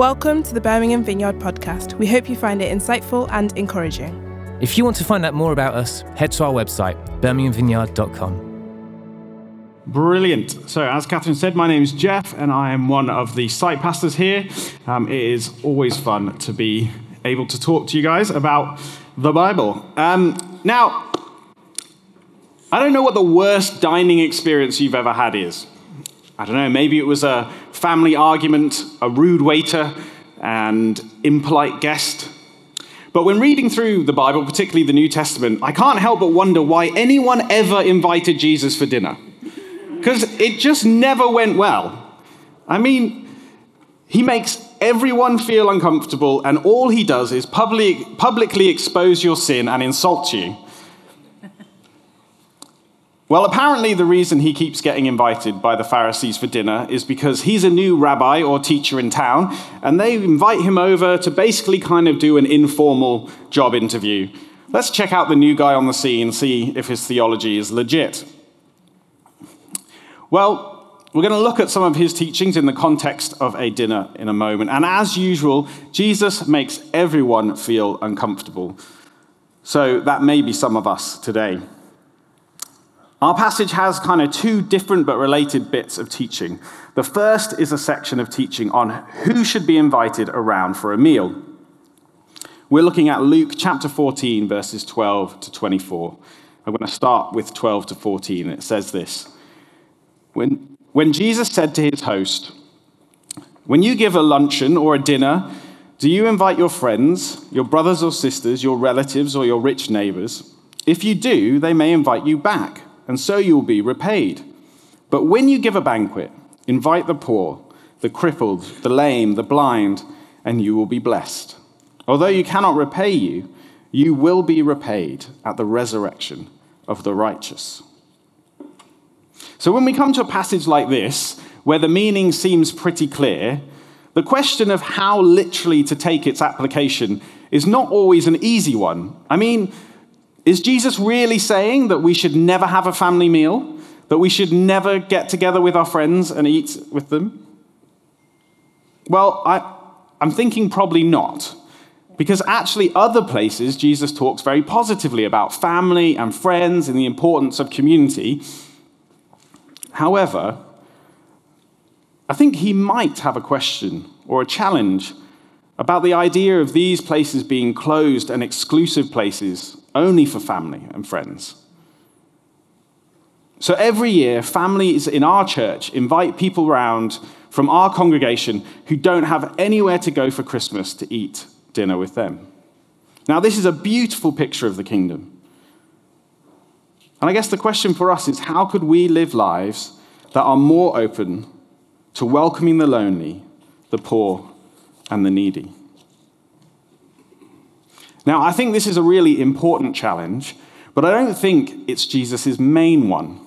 Welcome to the Birmingham Vineyard podcast. We hope you find it insightful and encouraging. If you want to find out more about us, head to our website, birminghamvineyard.com. Brilliant. So, as Catherine said, my name is Jeff, and I am one of the site pastors here. Um, it is always fun to be able to talk to you guys about the Bible. Um, now, I don't know what the worst dining experience you've ever had is. I don't know, maybe it was a family argument, a rude waiter, and impolite guest. But when reading through the Bible, particularly the New Testament, I can't help but wonder why anyone ever invited Jesus for dinner. Because it just never went well. I mean, he makes everyone feel uncomfortable, and all he does is public, publicly expose your sin and insult you. Well, apparently, the reason he keeps getting invited by the Pharisees for dinner is because he's a new rabbi or teacher in town, and they invite him over to basically kind of do an informal job interview. Let's check out the new guy on the scene, see if his theology is legit. Well, we're going to look at some of his teachings in the context of a dinner in a moment. And as usual, Jesus makes everyone feel uncomfortable. So that may be some of us today. Our passage has kind of two different but related bits of teaching. The first is a section of teaching on who should be invited around for a meal. We're looking at Luke chapter 14, verses 12 to 24. I'm going to start with 12 to 14. It says this When, when Jesus said to his host, When you give a luncheon or a dinner, do you invite your friends, your brothers or sisters, your relatives, or your rich neighbors? If you do, they may invite you back and so you will be repaid. But when you give a banquet, invite the poor, the crippled, the lame, the blind, and you will be blessed. Although you cannot repay you, you will be repaid at the resurrection of the righteous. So when we come to a passage like this, where the meaning seems pretty clear, the question of how literally to take its application is not always an easy one. I mean, is Jesus really saying that we should never have a family meal? That we should never get together with our friends and eat with them? Well, I, I'm thinking probably not. Because actually, other places, Jesus talks very positively about family and friends and the importance of community. However, I think he might have a question or a challenge about the idea of these places being closed and exclusive places only for family and friends. So every year, families in our church invite people around from our congregation who don't have anywhere to go for Christmas to eat dinner with them. Now, this is a beautiful picture of the kingdom. And I guess the question for us is how could we live lives that are more open to welcoming the lonely, the poor, and the needy? Now, I think this is a really important challenge, but I don't think it's Jesus' main one.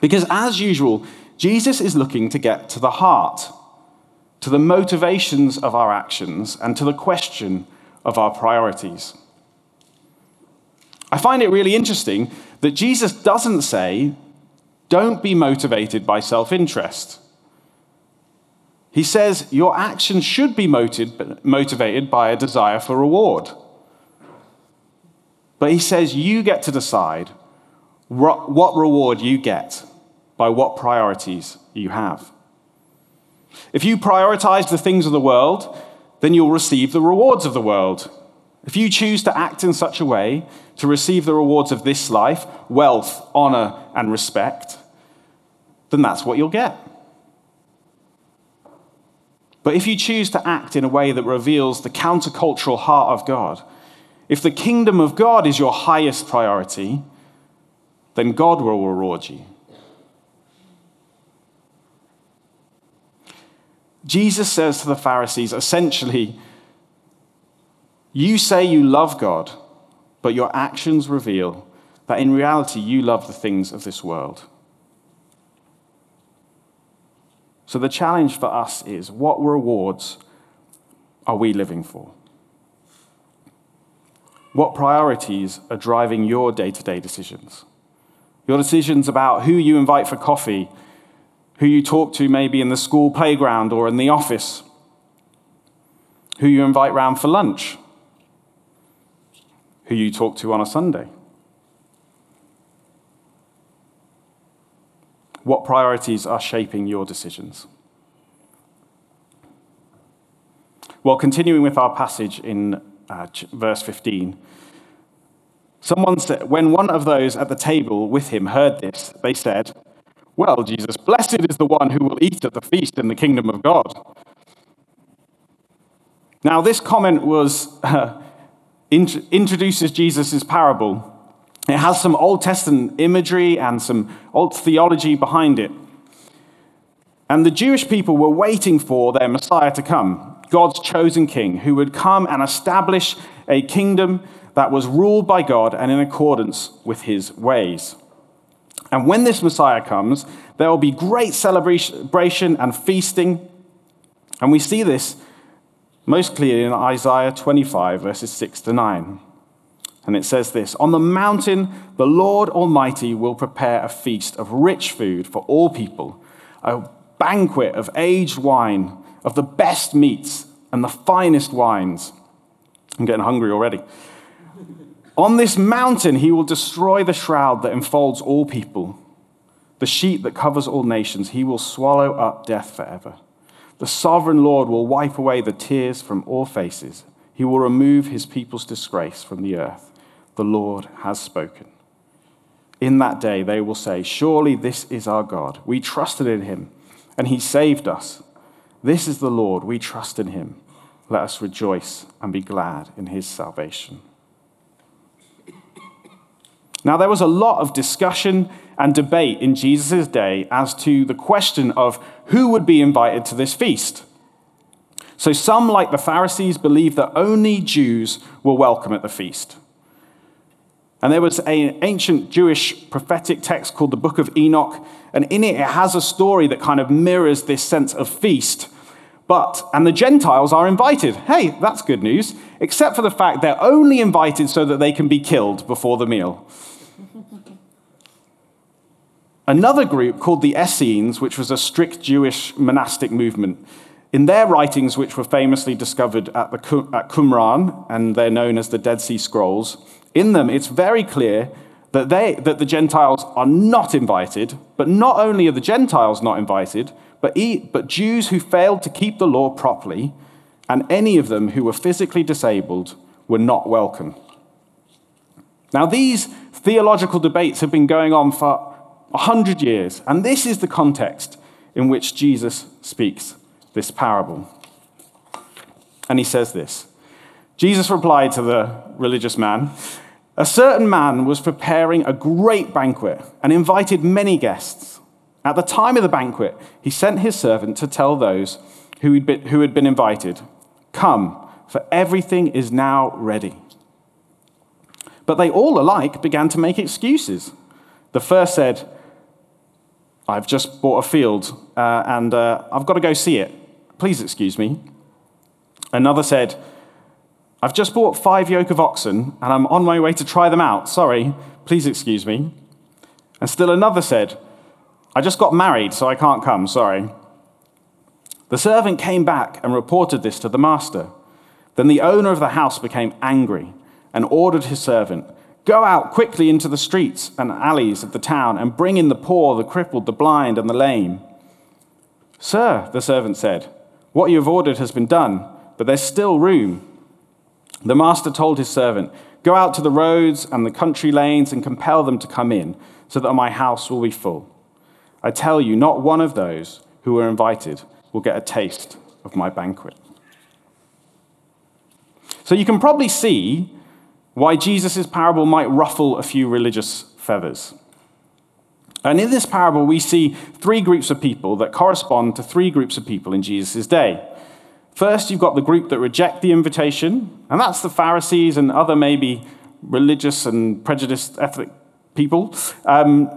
Because as usual, Jesus is looking to get to the heart, to the motivations of our actions, and to the question of our priorities. I find it really interesting that Jesus doesn't say, don't be motivated by self interest. He says your actions should be motivated by a desire for reward. But he says you get to decide what reward you get by what priorities you have. If you prioritize the things of the world, then you'll receive the rewards of the world. If you choose to act in such a way to receive the rewards of this life, wealth, honor, and respect, then that's what you'll get. But if you choose to act in a way that reveals the countercultural heart of God, if the kingdom of God is your highest priority, then God will reward you. Jesus says to the Pharisees essentially, You say you love God, but your actions reveal that in reality you love the things of this world. So the challenge for us is what rewards are we living for? What priorities are driving your day to day decisions? Your decisions about who you invite for coffee, who you talk to maybe in the school playground or in the office, who you invite round for lunch, who you talk to on a Sunday. What priorities are shaping your decisions? Well, continuing with our passage in uh, verse 15, someone said, when one of those at the table with him heard this, they said, Well, Jesus, blessed is the one who will eat at the feast in the kingdom of God. Now, this comment was uh, int- introduces Jesus' parable. It has some Old Testament imagery and some old theology behind it. And the Jewish people were waiting for their Messiah to come, God's chosen king, who would come and establish a kingdom that was ruled by God and in accordance with his ways. And when this Messiah comes, there will be great celebration and feasting. And we see this most clearly in Isaiah 25, verses 6 to 9. And it says this On the mountain, the Lord Almighty will prepare a feast of rich food for all people, a banquet of aged wine, of the best meats and the finest wines. I'm getting hungry already. On this mountain, he will destroy the shroud that enfolds all people, the sheet that covers all nations. He will swallow up death forever. The sovereign Lord will wipe away the tears from all faces. He will remove his people's disgrace from the earth. The Lord has spoken. In that day, they will say, Surely this is our God. We trusted in him, and he saved us. This is the Lord. We trust in him. Let us rejoice and be glad in his salvation. Now, there was a lot of discussion and debate in Jesus' day as to the question of who would be invited to this feast. So, some, like the Pharisees, believed that only Jews were welcome at the feast. And there was an ancient Jewish prophetic text called the Book of Enoch, and in it, it has a story that kind of mirrors this sense of feast. But, and the Gentiles are invited. Hey, that's good news, except for the fact they're only invited so that they can be killed before the meal. Another group called the Essenes, which was a strict Jewish monastic movement, in their writings, which were famously discovered at, the, at Qumran, and they're known as the Dead Sea Scrolls, in them it's very clear that, they, that the Gentiles are not invited, but not only are the Gentiles not invited, but, but Jews who failed to keep the law properly, and any of them who were physically disabled, were not welcome. Now, these theological debates have been going on for 100 years. And this is the context in which Jesus speaks this parable. And he says this Jesus replied to the religious man A certain man was preparing a great banquet and invited many guests. At the time of the banquet, he sent his servant to tell those who had been, invited, Come, for everything is now ready. But they all alike began to make excuses. The first said, I've just bought a field uh, and uh, I've got to go see it. Please excuse me. Another said, I've just bought five yoke of oxen and I'm on my way to try them out. Sorry, please excuse me. And still another said, I just got married, so I can't come. Sorry. The servant came back and reported this to the master. Then the owner of the house became angry and ordered his servant Go out quickly into the streets and alleys of the town and bring in the poor, the crippled, the blind, and the lame. Sir, the servant said, what you have ordered has been done, but there's still room. The master told his servant, Go out to the roads and the country lanes and compel them to come in, so that my house will be full. I tell you, not one of those who were invited will get a taste of my banquet. So you can probably see why Jesus' parable might ruffle a few religious feathers. And in this parable, we see three groups of people that correspond to three groups of people in Jesus' day. First, you've got the group that reject the invitation, and that's the Pharisees and other maybe religious and prejudiced ethnic people. Um,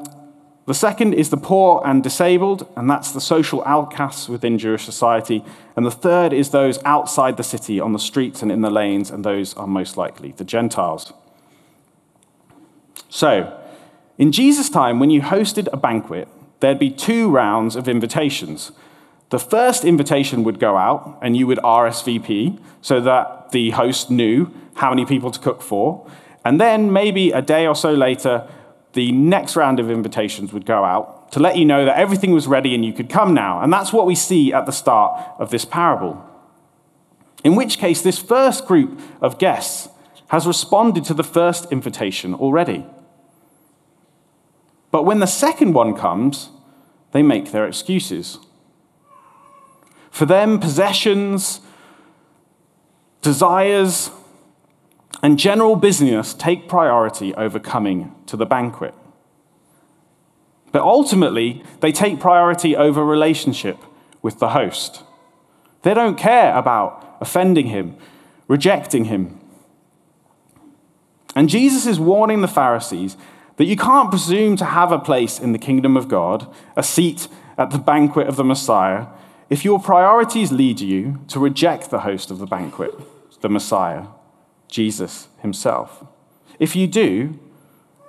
the second is the poor and disabled, and that's the social outcasts within Jewish society. And the third is those outside the city, on the streets and in the lanes, and those are most likely the Gentiles. So, in Jesus' time, when you hosted a banquet, there'd be two rounds of invitations. The first invitation would go out and you would RSVP so that the host knew how many people to cook for. And then maybe a day or so later, the next round of invitations would go out to let you know that everything was ready and you could come now. And that's what we see at the start of this parable. In which case, this first group of guests has responded to the first invitation already. But when the second one comes, they make their excuses. For them, possessions, desires, and general business take priority over coming to the banquet. But ultimately, they take priority over relationship with the host. They don't care about offending him, rejecting him. And Jesus is warning the Pharisees that you can't presume to have a place in the kingdom of God, a seat at the banquet of the Messiah, if your priorities lead you to reject the host of the banquet, the Messiah, Jesus himself. If you do,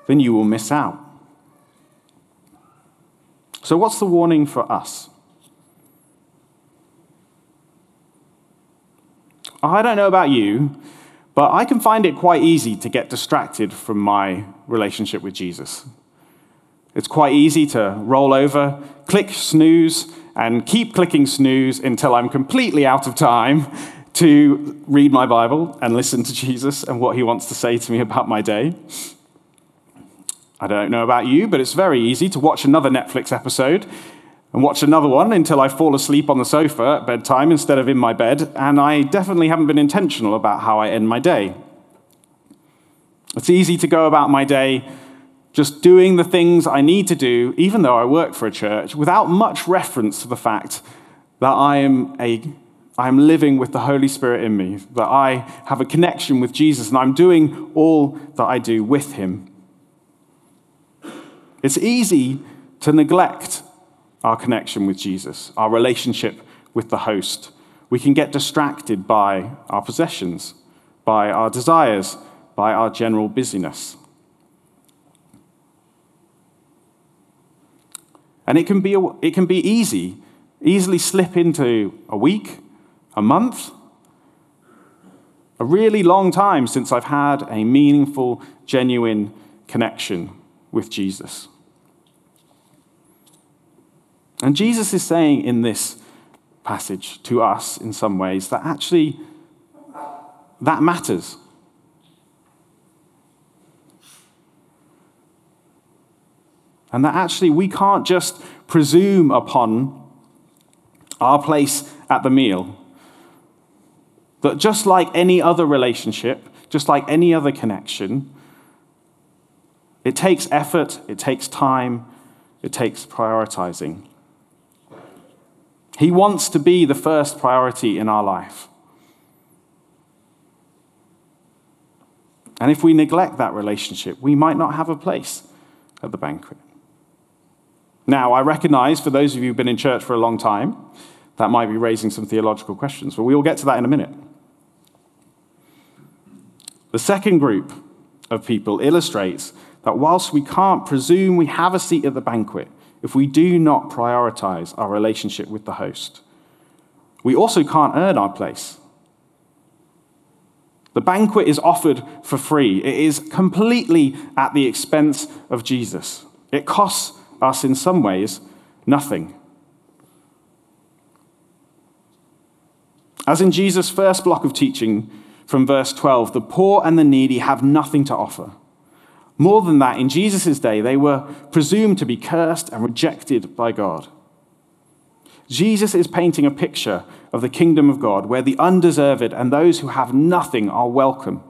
then you will miss out. So, what's the warning for us? I don't know about you, but I can find it quite easy to get distracted from my relationship with Jesus. It's quite easy to roll over, click snooze, and keep clicking snooze until I'm completely out of time to read my Bible and listen to Jesus and what he wants to say to me about my day. I don't know about you, but it's very easy to watch another Netflix episode and watch another one until I fall asleep on the sofa at bedtime instead of in my bed, and I definitely haven't been intentional about how I end my day. It's easy to go about my day just doing the things I need to do, even though I work for a church, without much reference to the fact that I am a I am living with the Holy Spirit in me, that I have a connection with Jesus, and I'm doing all that I do with Him. It's easy to neglect our connection with Jesus, our relationship with the host. We can get distracted by our possessions, by our desires, by our general busyness. And it can be, it can be easy, easily slip into a week, a month, a really long time since I've had a meaningful, genuine connection with Jesus. And Jesus is saying in this passage to us, in some ways, that actually that matters. And that actually we can't just presume upon our place at the meal. That just like any other relationship, just like any other connection, it takes effort, it takes time, it takes prioritizing. He wants to be the first priority in our life. And if we neglect that relationship, we might not have a place at the banquet. Now, I recognize for those of you who've been in church for a long time, that might be raising some theological questions, but we will get to that in a minute. The second group of people illustrates that whilst we can't presume we have a seat at the banquet, if we do not prioritize our relationship with the host. We also can't earn our place. The banquet is offered for free, it is completely at the expense of Jesus. It costs us, in some ways, nothing. As in Jesus' first block of teaching from verse 12, the poor and the needy have nothing to offer. More than that, in Jesus' day, they were presumed to be cursed and rejected by God. Jesus is painting a picture of the kingdom of God where the undeserved and those who have nothing are welcome.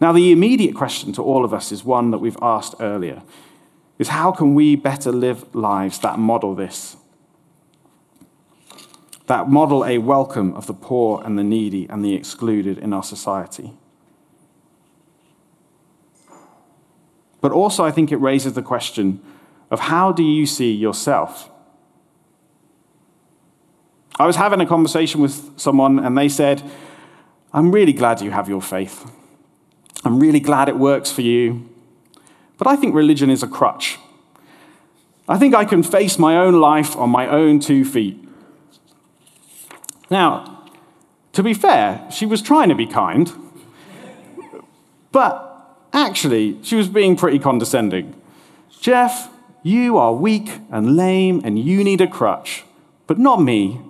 Now, the immediate question to all of us is one that we've asked earlier is how can we better live lives that model this? That model a welcome of the poor and the needy and the excluded in our society. But also, I think it raises the question of how do you see yourself? I was having a conversation with someone, and they said, I'm really glad you have your faith. I'm really glad it works for you. But I think religion is a crutch. I think I can face my own life on my own two feet. Now, to be fair, she was trying to be kind, but actually, she was being pretty condescending. Jeff, you are weak and lame and you need a crutch, but not me.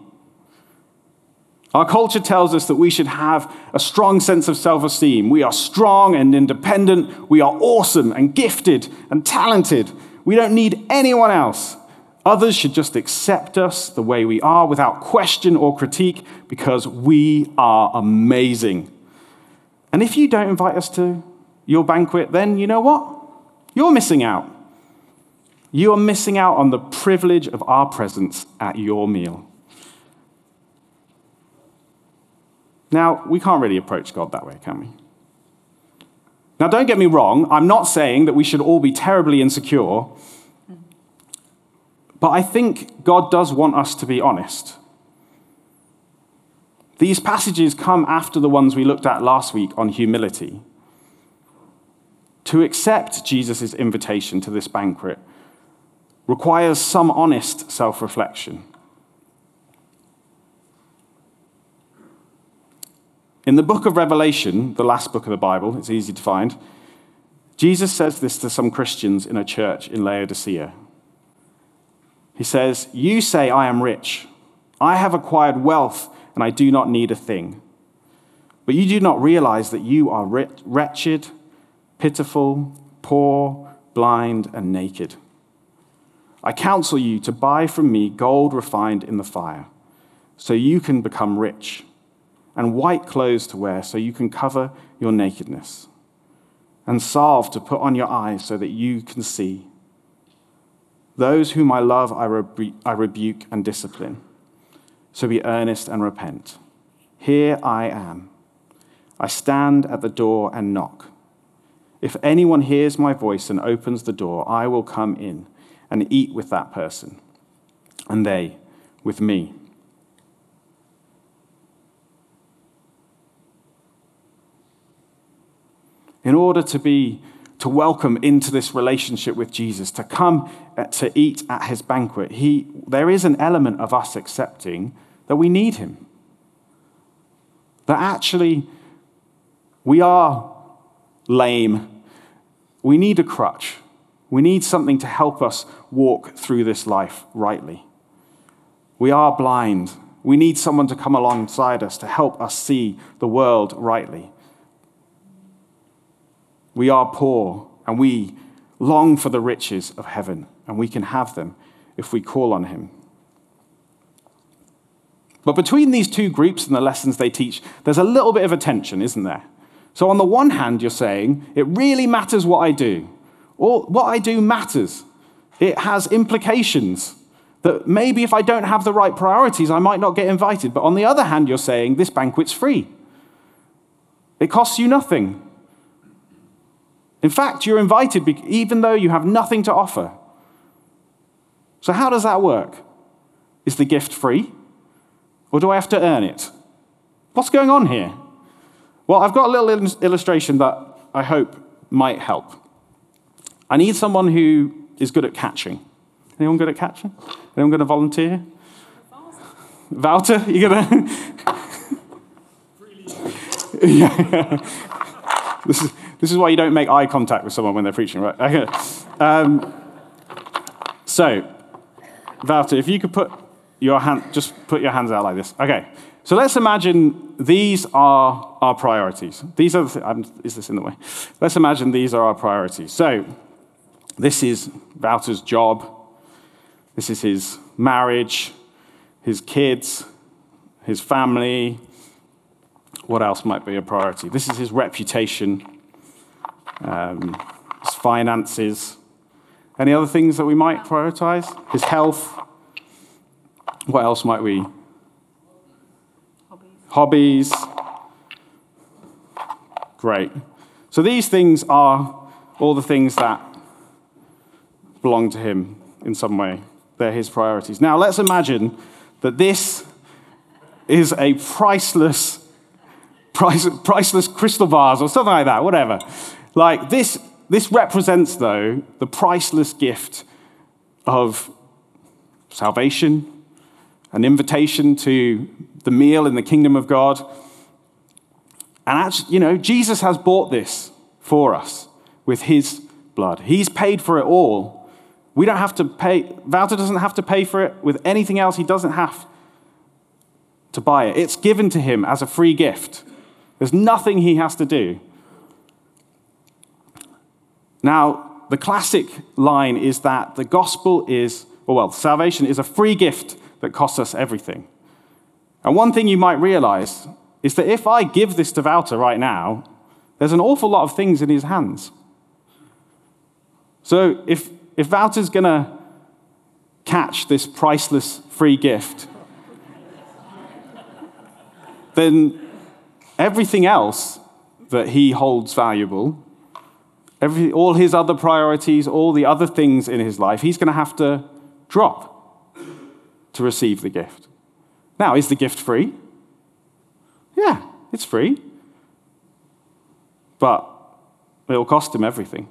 Our culture tells us that we should have a strong sense of self esteem. We are strong and independent. We are awesome and gifted and talented. We don't need anyone else. Others should just accept us the way we are without question or critique because we are amazing. And if you don't invite us to your banquet, then you know what? You're missing out. You are missing out on the privilege of our presence at your meal. Now, we can't really approach God that way, can we? Now, don't get me wrong, I'm not saying that we should all be terribly insecure, but I think God does want us to be honest. These passages come after the ones we looked at last week on humility. To accept Jesus' invitation to this banquet requires some honest self reflection. In the book of Revelation, the last book of the Bible, it's easy to find, Jesus says this to some Christians in a church in Laodicea. He says, You say, I am rich. I have acquired wealth, and I do not need a thing. But you do not realize that you are wretched, pitiful, poor, blind, and naked. I counsel you to buy from me gold refined in the fire, so you can become rich, and white clothes to wear, so you can cover your nakedness, and salve to put on your eyes, so that you can see. Those whom I love, I, rebu- I rebuke and discipline. So be earnest and repent. Here I am. I stand at the door and knock. If anyone hears my voice and opens the door, I will come in and eat with that person, and they with me. In order to be to welcome into this relationship with Jesus, to come uh, to eat at his banquet, he, there is an element of us accepting that we need him. That actually we are lame. We need a crutch. We need something to help us walk through this life rightly. We are blind. We need someone to come alongside us to help us see the world rightly. We are poor and we long for the riches of heaven, and we can have them if we call on Him. But between these two groups and the lessons they teach, there's a little bit of a tension, isn't there? So, on the one hand, you're saying, it really matters what I do. or what I do matters. It has implications that maybe if I don't have the right priorities, I might not get invited. But on the other hand, you're saying this banquet's free. It costs you nothing. In fact, you're invited even though you have nothing to offer. So, how does that work? Is the gift free? Or do I have to earn it? What's going on here? Well, I've got a little illustration that I hope might help. I need someone who is good at catching. Anyone good at catching? Anyone going to volunteer? Wouter, you gonna? yeah. this is this is why you don't make eye contact with someone when they're preaching, right? Um, so, Wouter, if you could put your hand, just put your hands out like this. Okay. So let's imagine these are our priorities. These are the th- is this in the way? Let's imagine these are our priorities. So this is Wouter's job. This is his marriage, his kids, his family. What else might be a priority? This is his reputation, um, his finances. Any other things that we might prioritize? His health. What else might we? Hobbies. Hobbies. Great. So these things are all the things that belong to him in some way. They're his priorities. Now, let's imagine that this is a priceless, price, priceless crystal vase or something like that, whatever. Like this, this represents, though, the priceless gift of salvation, an invitation to the meal in the kingdom of God. And actually, you know, Jesus has bought this for us with his blood. He's paid for it all. We don't have to pay, Wouter doesn't have to pay for it with anything else. He doesn't have to buy it. It's given to him as a free gift. There's nothing he has to do. Now, the classic line is that the gospel is, well, salvation is a free gift that costs us everything. And one thing you might realize is that if I give this to Wouter right now, there's an awful lot of things in his hands. So if, if Wouter's going to catch this priceless free gift, then everything else that he holds valuable, every, all his other priorities, all the other things in his life, he's going to have to drop to receive the gift. Now, is the gift free? Yeah, it's free. But it'll cost him everything.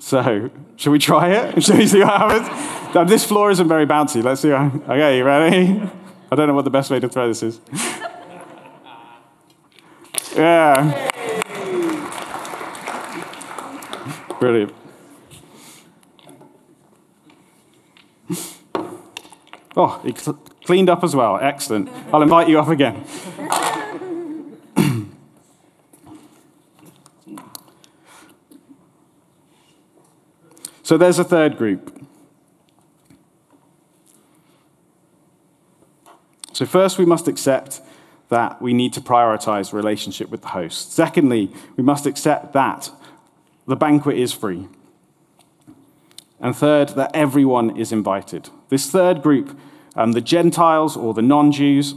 So, should we try it? Should we see what happens? Now, this floor isn't very bouncy. Let's see. Okay, you ready? I don't know what the best way to throw this is. Yeah. Brilliant. Oh, he cl- cleaned up as well. Excellent. I'll invite you up again. so there's a third group. So, first, we must accept that we need to prioritize relationship with the host. Secondly, we must accept that the banquet is free. And third, that everyone is invited. This third group, um, the Gentiles or the non Jews,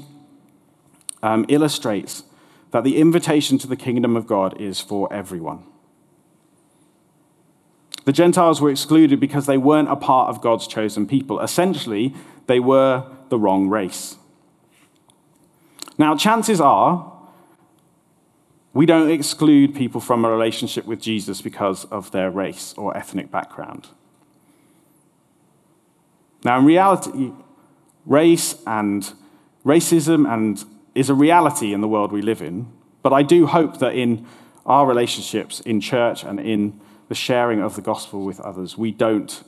um, illustrates that the invitation to the kingdom of God is for everyone. The Gentiles were excluded because they weren't a part of God's chosen people. Essentially, they were the wrong race. Now, chances are we don't exclude people from a relationship with Jesus because of their race or ethnic background. Now, in reality, race and racism and is a reality in the world we live in, but I do hope that in our relationships in church and in the sharing of the gospel with others, we don't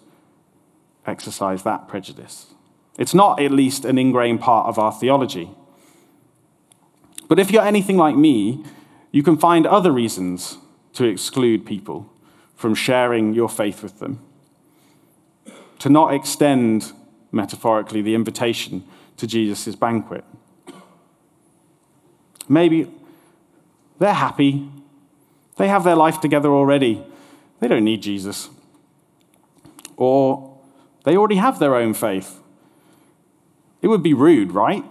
exercise that prejudice. It's not at least an ingrained part of our theology. But if you're anything like me, you can find other reasons to exclude people from sharing your faith with them to not extend, metaphorically, the invitation to Jesus' banquet. Maybe they're happy, they have their life together already, they don't need Jesus. Or they already have their own faith. It would be rude, right,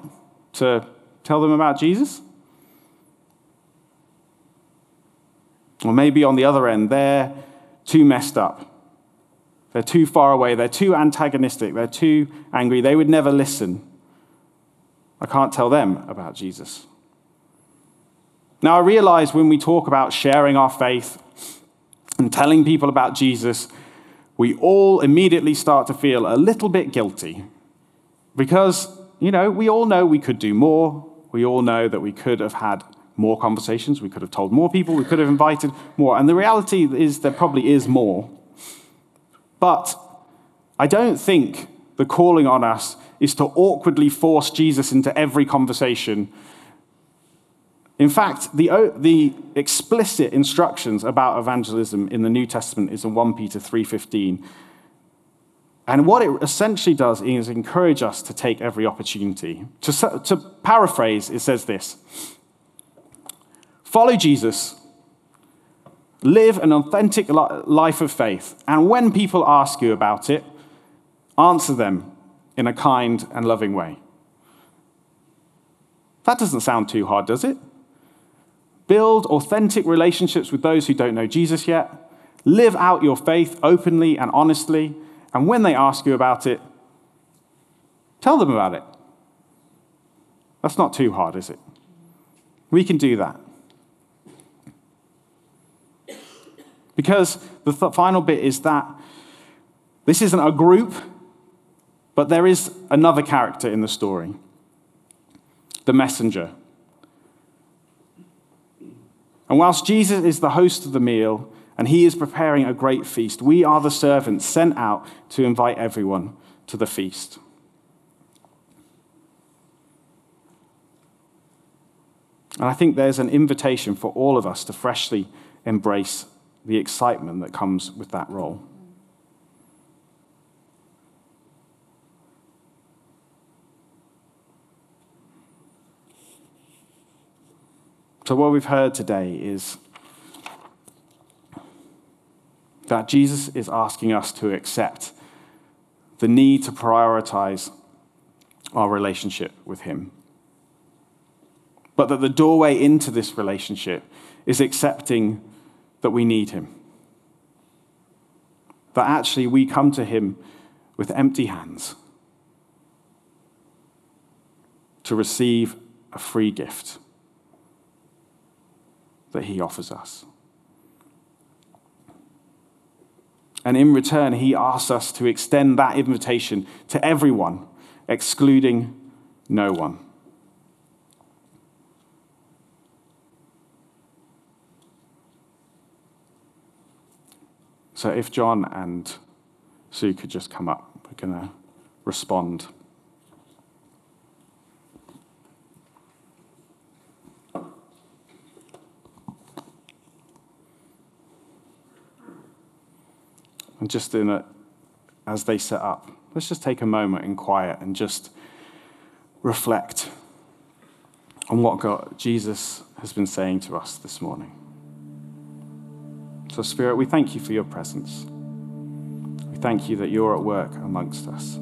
to tell them about Jesus? Or maybe on the other end, they're too messed up they're too far away. They're too antagonistic. They're too angry. They would never listen. I can't tell them about Jesus. Now, I realize when we talk about sharing our faith and telling people about Jesus, we all immediately start to feel a little bit guilty. Because, you know, we all know we could do more. We all know that we could have had more conversations. We could have told more people. We could have invited more. And the reality is, there probably is more. But I don't think the calling on us is to awkwardly force Jesus into every conversation. In fact, the, the explicit instructions about evangelism in the New Testament is in 1 Peter 3:15. And what it essentially does is encourage us to take every opportunity. To, to paraphrase, it says this Follow Jesus Live an authentic life of faith. And when people ask you about it, answer them in a kind and loving way. That doesn't sound too hard, does it? Build authentic relationships with those who don't know Jesus yet. Live out your faith openly and honestly. And when they ask you about it, tell them about it. That's not too hard, is it? We can do that. Because the th- final bit is that This isn't a group, but there is another character in the story the messenger. And whilst Jesus is the host of the meal and he is preparing a great feast, we are the servants sent out to invite everyone to the feast. And I think there's an invitation for all of us to freshly embrace the excitement that comes with that role. So, what we've heard today is that Jesus is asking us to accept the need to prioritize our relationship with Him. But that the doorway into this relationship is accepting that we need Him. That actually we come to Him with empty hands to receive a free gift that He offers us. And in return, He asks us to extend that invitation to everyone, excluding no one. So if John and Sue could just come up, we're going to respond. And just in a, as they set up, let's just take a moment in quiet and just reflect on what God, Jesus has been saying to us this morning. So, Spirit, we thank you for your presence. We thank you that you're at work amongst us.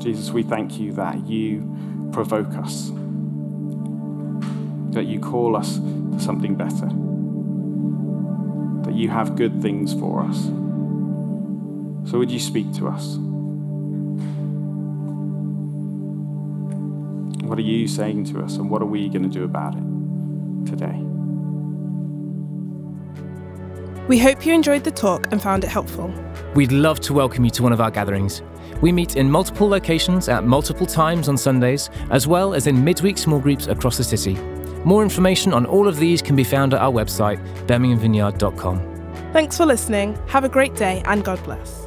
Jesus, we thank you that you provoke us, that you call us to something better that you have good things for us. So, would you speak to us? What are you saying to us, and what are we going to do about it today? We hope you enjoyed the talk and found it helpful. We'd love to welcome you to one of our gatherings. We meet in multiple locations at multiple times on Sundays, as well as in midweek small groups across the city. More information on all of these can be found at our website, birminghamvineyard.com. Thanks for listening. Have a great day and God bless.